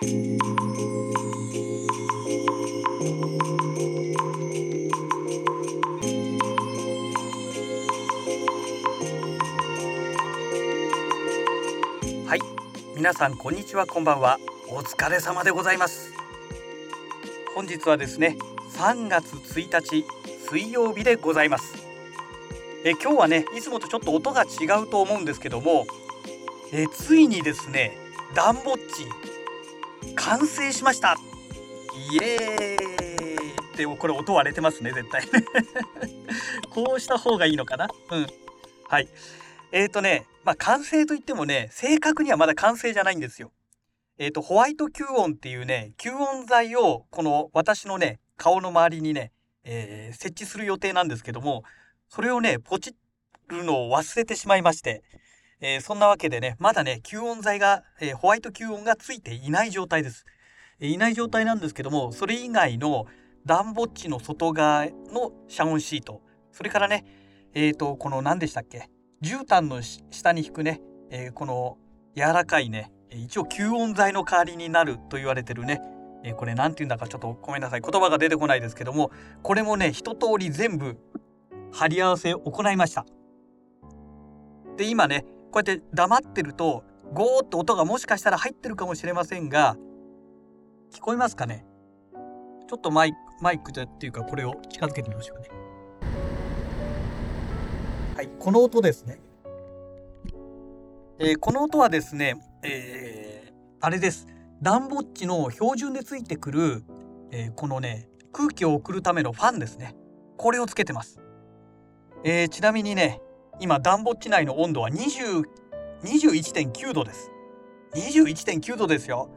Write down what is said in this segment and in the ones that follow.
はい。皆さんこんにちはこんばんは。お疲れ様でございます。本日はですね3月1日水曜日でございます。え今日はねいつもとちょっと音が違うと思うんですけどもえついにですねダンボッチ完成しました。イエーイ。ってこれ音割れてますね絶対。こうした方がいいのかな？うん。はい。えーとねまあ完成といってもね正確にはまだ完成じゃないんですよ。えーとホワイト吸音っていうね吸音材をこの私のね顔の周りにね、えー設置する予定なんですけどもそれをねポチるのを忘れてしまいまして。えーそんなわけでね、まだね、吸音材が、えーホワイト吸音がついていない状態です。えーいない状態なんですけども、それ以外の暖ボッチの外側の遮音シート、それからね、えっ、と、この何でしたっけ、絨毯の下に引くね、えーこの柔らかいね、一応吸音材の代わりになると言われてるね、えーこれ何て言うんだかちょっとごめんなさい、言葉が出てこないですけども、これもね、一通り全部貼り合わせを行いました。で、今ね、こうやって黙ってるとゴーッと音がもしかしたら入ってるかもしれませんが聞こえますかね？ちょっとマイマイクでっていうかこれを近づけてみましょうね。はいこの音ですね、えーこの音はですねえーあれです。ダンボッチの標準でついてくる、えーこのね空気を送るためのファンですね。これをつけてます、えーちなみにね今ダンボッチ内の温度は20 21.9度です。21.9度ですよ。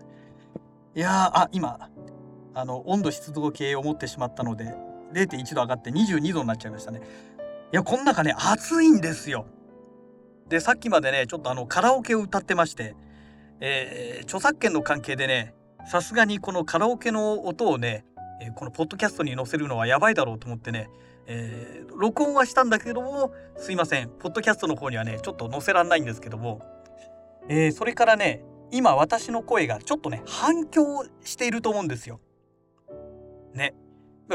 いやーあ今あの温度湿度計を持ってしまったので0.1度上がって22度になっちゃいましたね。いやこの中ね暑いんですよ。でさっきまでねちょっとあのカラオケを歌ってまして、えー著作権の関係でねさすがにこのカラオケの音をね、えーこのポッドキャストに載せるのはやばいだろうと思ってねえー録音はしたんだけどもすいませんポッドキャストの方にはねちょっと載せらんないんですけども、えーそれからね今私の声がちょっとね反響していると思うんですよ。ね。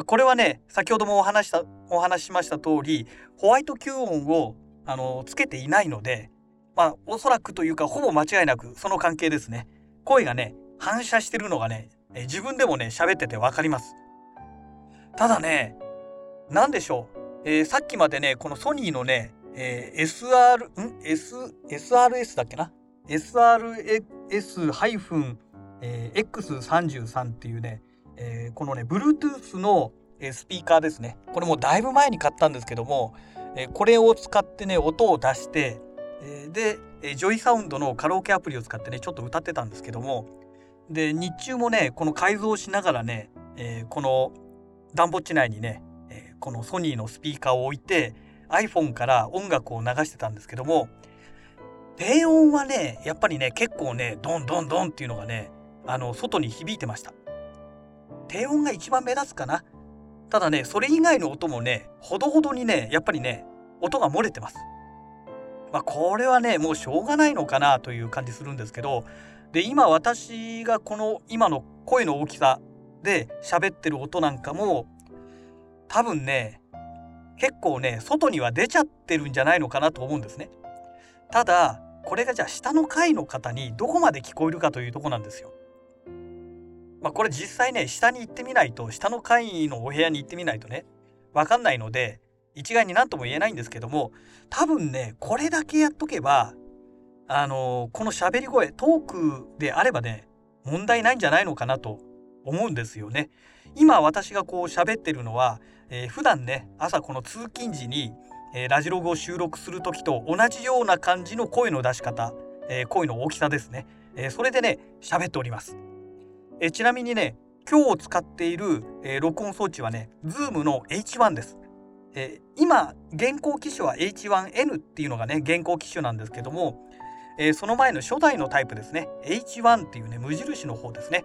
これはね先ほどもお話したお話しました通りホワイト吸音をあのつけていないのでまあおそらくというかほぼ間違いなくその関係ですね。声がね反射してるのがねえ自分でもね喋ってて分かります。ただねなんでしょう、えーさっきまでねこのソニーのね、えー SR ん？S SRS だっけな？SRS-X33 っていうね、えーこのね Bluetooth のスピーカーですね。これもうだいぶ前に買ったんですけども、えこれを使ってね音を出して、えで、え JOYSOUND のカラオケアプリを使ってねちょっと歌ってたんですけどもで日中もねこの改造しながらね、えーこのだんぼっち内にね、このソニーのスピーカーを置いて iPhone から音楽を流してたんですけども低音はねやっぱりね結構ねドンドンドンっていうのがねあの外に響いてました。低音が一番目立つかな。ただねそれ以外の音もねほどほどにねやっぱりね音が漏れてます。まあこれはねもうしょうがないのかなという感じするんですけどで今私がこの今の声の大きさで喋ってる音なんかも多分ね結構ね外には出ちゃってるんじゃないのかなと思うんですねただこれがじゃあ下の階の方にどこまで聞こえるかというとこなんですよまあこれ実際ね下に行ってみないと下の階のお部屋に行ってみないとね分かんないので一概に何とも言えないんですけども多分ねこれだけやっとけばあのこの喋り声トークであればね問題ないんじゃないのかなと思うんですよね。今私がこう喋ってるのは、えー普段ね朝この通勤時に、えーラジログを収録する時と同じような感じの声の出し方、えー声の大きさですね、えそれでね喋っております、えちなみにね今日使っている、え録音装置はね Zoom の H1 です、え今現行機種は H1N っていうのがね現行機種なんですけども、えその前の初代のタイプですね。H1 っていうね無印の方ですね。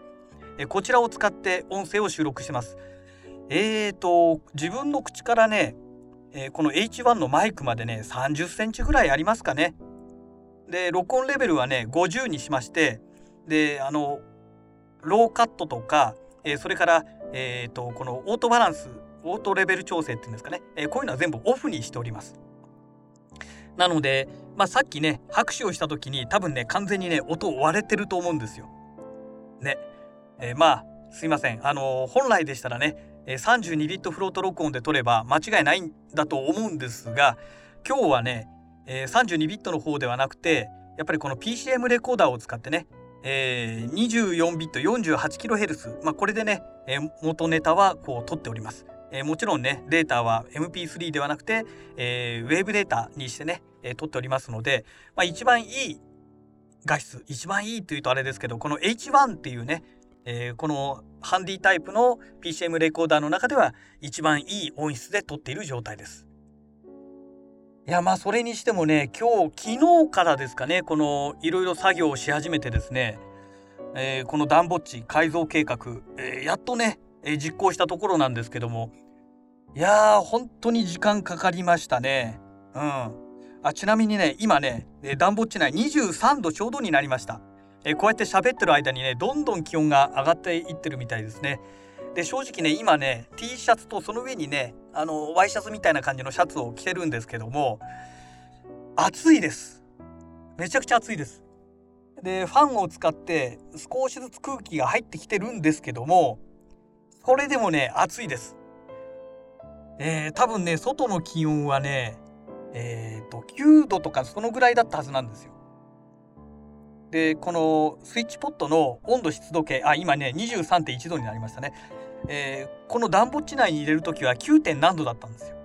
えこちらを使って音声を収録します。えーと自分の口からね、えーこの H1 のマイクまでね30センチぐらいありますかね。で録音レベルはね50にしましてであのローカットとか、えー、それから、えーと、このオートバランスオートレベル調整っていうんですかね、えー、こういうのは全部オフにしております。なので、まあ、さっきね拍手をした時に多分ね完全にね音割れてると思うんですよ。ね、えー、まあすいませんあの、本来でしたらね32ビットフロート録音で撮れば間違いないんだと思うんですが今日はね、え、32ビットの方ではなくてやっぱりこの PCM レコーダーを使ってね、えー、24ビット 48kHz、まあ、これでね、元ネタはこう撮っております。もちろんねデータは MP3 ではなくて、ウェーブデータにしてね、撮っておりますので、一番いい画質一番いいというとあれですけどこの H1 っていうね、えー、このハンディタイプの PCM レコーダーの中では一番いい音質で撮っている状態です。いやまあそれにしてもね今日昨日からですかねこのいろいろ作業をし始めてですね、えー、このダンボッチ改造計画、えー、やっとね、え、実行したところなんですけどもいやー本当に時間かかりましたね。うん。あちなみにね今ねダンボッチ内23度ちょうどになりました。えこうやって喋ってる間にねどんどん気温が上がっていってるみたいですね。で正直ね今ね T シャツとその上にねあのワイシャツみたいな感じのシャツを着てるんですけども暑いです。めちゃくちゃ暑いです。でファンを使って少しずつ空気が入ってきてるんですけどもそれでもね暑いです。えー、多分ね外の気温はねえっ、ー、と9度とかそのぐらいだったはずなんですよ。でこのスイッチポットの温度湿度計あ今ね23.1度になりましたね、えー、この暖房地内に入れる時は 9. 点何度だったんですよ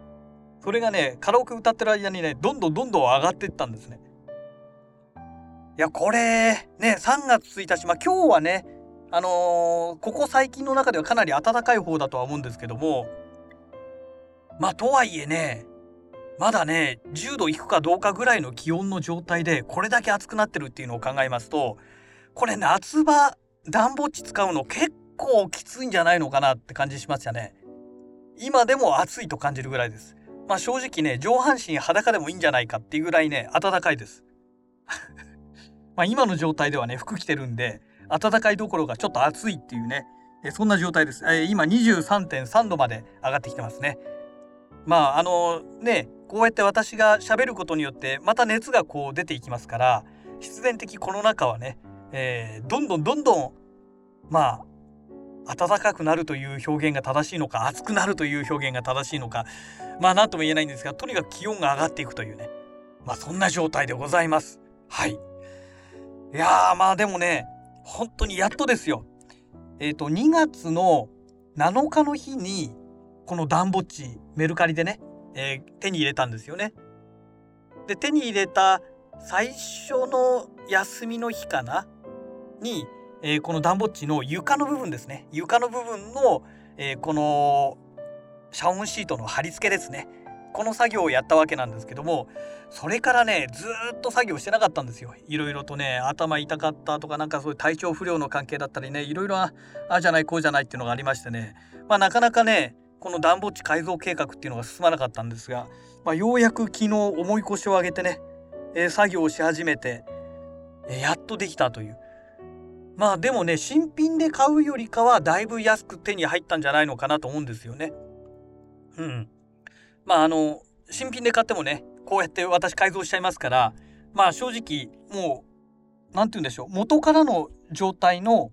それがねカラオケ歌ってる間にねどんどんどんどん上がってったんですねいやこれね3月1日まあ今日はねあのー、ここ最近の中ではかなり暖かい方だとは思うんですけどもまあとはいえねまだね10度いくかどうかぐらいの気温の状態でこれだけ暑くなってるっていうのを考えますとこれ夏場暖房地使うの結構きついんじゃないのかなって感じしましたね。今でも暑いと感じるぐらいです。まあ正直ね上半身裸でもいいんじゃないかっていうぐらいね暖かいです。まあ今の状態ではね服着てるんで暖かいどころかちょっと暑いっていうねそんな状態です、え、今23.3度まで上がってきてますね。まああのねこうやって私がしゃべることによってまた熱がこう出ていきますから必然的この中はね、えー、どんどんどんどんまあ暖かくなるという表現が正しいのか暑くなるという表現が正しいのかまあ何とも言えないんですがとにかく気温が上がっていくというねまあそんな状態でございます。はい。いやまあでもね本当にやっとですよ。えっ、ー、と2月の7日の日にこの暖房地メルカリでねえー、手に入れたんですよね。で手に入れた最初の休みの日かな？に、えー、この暖房地の床の部分ですね。床の部分の、えー、この遮音シートの貼り付けですね。この作業をやったわけなんですけどもそれからねずっと作業してなかったんですよ。いろいろとね頭痛かったとかなんかそういう体調不良の関係だったりねいろいろああじゃないこうじゃないっていうのがありましてね。まあなかなかねこの暖房地改造計画っていうのが進まなかったんですが、まあ、ようやく昨日重い腰を上げてね、えー、作業をし始めて、えー、やっとできたというまあでもね新品で買うよりかはだいぶ安く手に入ったんじゃないのかなと思うんですよね。うん。まああの新品で買ってもねこうやって私改造しちゃいますからまあ正直もう何て言うんでしょう元からの状態の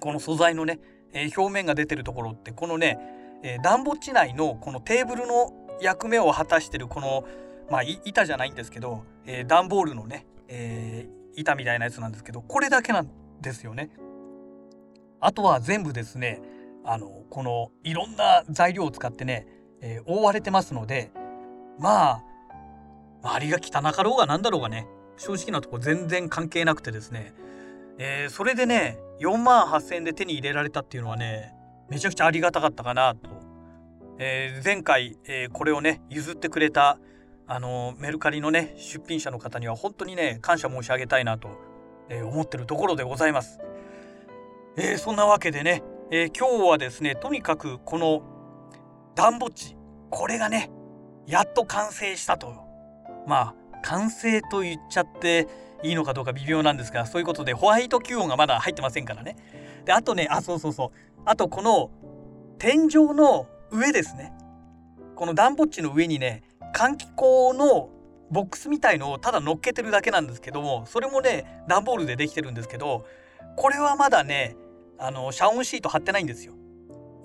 この素材のね、えー、表面が出てるところってこのねえー、暖房地内のこのテーブルの役目を果たしてるこの、まあ、板じゃないんですけど、えー、段ボールのね、えー、板みたいなやつなんですけどこれだけなんですよね。あとは全部ですねあのこのいろんな材料を使ってね、えー、覆われてますのでまあ周りが汚かろうがなんだろうがね正直なとこ全然関係なくてですね、えー、それでね4万8,000円で手に入れられたっていうのはねめちゃくちゃありがたかったかなと、えー、前回、えー、これをね譲ってくれたあのメルカリのね出品者の方には本当にね感謝申し上げたいなと、えー、思ってるところでございます。えー、そんなわけでね、え今日はですねとにかくこの暖房地これがねやっと完成したと。まあ完成と言っちゃっていいのかどうか微妙なんですがそういうことでホワイト吸音がまだ入ってませんからね。であとねあそうそうそう。あとこの天井の上ですねこの暖房地の上にね換気口のボックスみたいのをただ乗っけてるだけなんですけどもそれもね段ボールでできてるんですけどこれはまだねあの遮音シート貼ってないんですよ。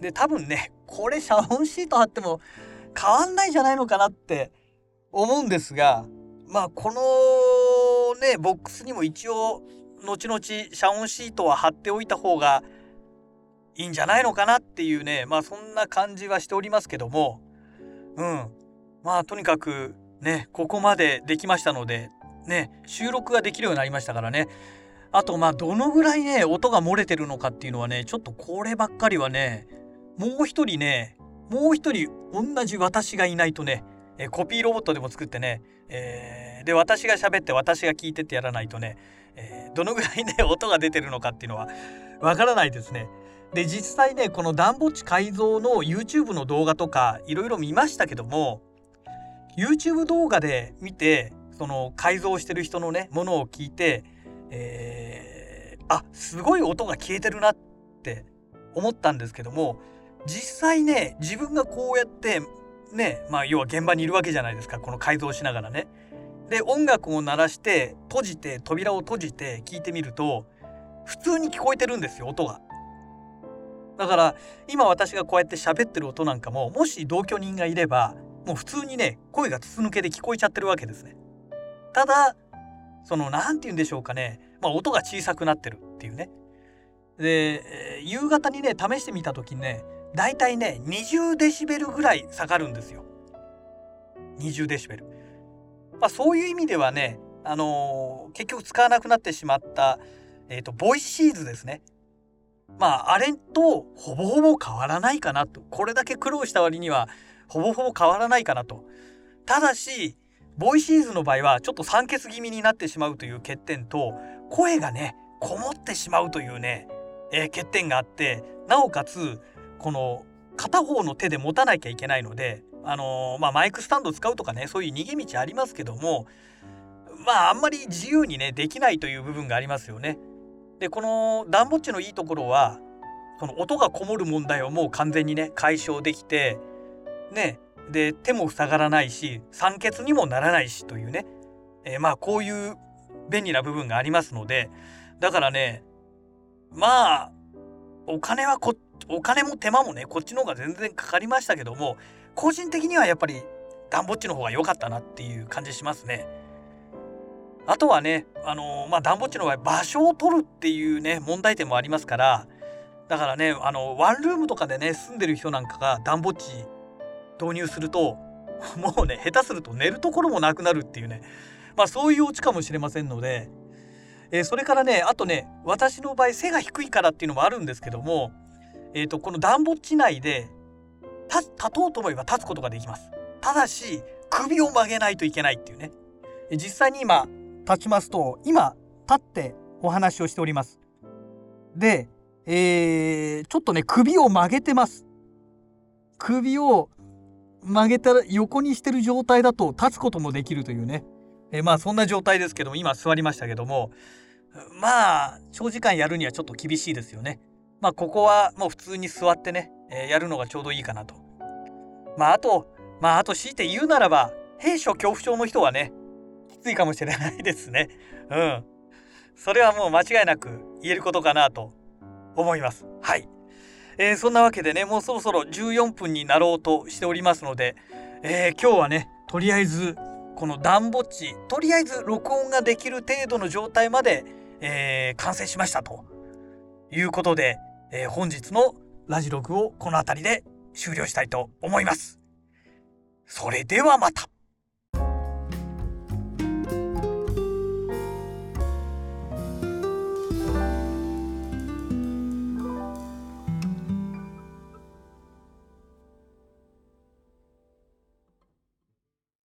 で多分ねこれ遮音シート貼っても変わんないんじゃないのかなって思うんですがまあこのねボックスにも一応後々遮音シートは貼っておいた方がいいんじゃないのかなっていうねまあそんな感じはしておりますけども。うん。まあとにかくねここまでできましたのでね収録ができるようになりましたからね。あとまあどのぐらいね音が漏れてるのかっていうのはねちょっとこればっかりはねもう一人ねもう一人同じ私がいないとねえコピーロボットでも作ってね、えー、で私が喋って私が聞いてってやらないとね、えー、どのぐらいね音が出てるのかっていうのはわからないですね。で実際ねこのダンボッチ改造の YouTube の動画とかいろいろ見ましたけども YouTube 動画で見てその改造してる人のねものを聞いて、えー、あすごい音が消えてるなって思ったんですけども実際ね自分がこうやってねまあ要は現場にいるわけじゃないですかこの改造しながらね。で音楽を鳴らして閉じて扉を閉じて聞いてみると普通に聞こえてるんですよ音が。だから今私がこうやって喋ってる音なんかももし同居人がいればもう普通にね声が筒抜けで聞こえちゃってるわけですね。ただその何て言うんでしょうかね、まあ、音が小さくなってるっていうね。で夕方にね試してみた時にねだいたいね20デシベルぐらい下がるんですよ。20デシベル。まあ、そういう意味ではね、あのー、結局使わなくなってしまった、えーと、ボイシーズですね。まああれとほぼほぼ変わらないかなとこれだけ苦労した割にはほぼほぼ変わらないかなと。ただし、ボイシーズの場合はちょっと酸欠気味になってしまうという欠点と、声がね、こもってしまうというね、えー、欠点があって、なおかつ、この片方の手で持たなきゃいけないので、あのー、まあ、マイクスタンド使うとかね、そういう逃げ道ありますけども、まあ、あんまり自由にね、できないという部分がありますよね。で、このダンボッチのいいところは、その音がこもる問題をもう完全にね、解消できて、ねで手も塞がらないし酸欠にもならないしというね、えー、まあこういう便利な部分がありますのでだからねまあお金はこお金も手間もねこっちの方が全然かかりましたけども個人的にはやっぱりダンボッチの方が良かったなっていう感じしますね。あとはねあのー、まあダンボッチの場合場所を取るっていうね問題点もありますからだからねあのワンルームとかでね住んでる人なんかがダンボッチ導入すると もうね下手すると寝るところもなくなるっていうねまあそういうオチかもしれませんので、えー、それからねあとね私の場合背が低いからっていうのもあるんですけども、えーと、この暖房地内で立とうと思えば立つことができます。ただし首を曲げないといけないっていうね。実際に今立ちますと今立ってお話をしておりますで、えー、ちょっとね首を曲げてます首を曲げたら横にしてる状態だと立つこともできるというね。えまあそんな状態ですけども今座りましたけどもまあ長時間やるにはちょっと厳しいですよね。まあここはもう普通に座ってね、えー、やるのがちょうどいいかなと。まああとまああと強いて言うならば兵所恐怖症の人はねついかもしれないですね。うん。それはもう間違いなく言えることかなと思います。はい。えー、そんなわけでねもうそろそろ14分になろうとしておりますので、えー、今日はねとりあえずこの暖房地とりあえず録音ができる程度の状態まで、えー、完成しましたということで、え本日のラジログをこの辺りで終了したいと思います。それではまた。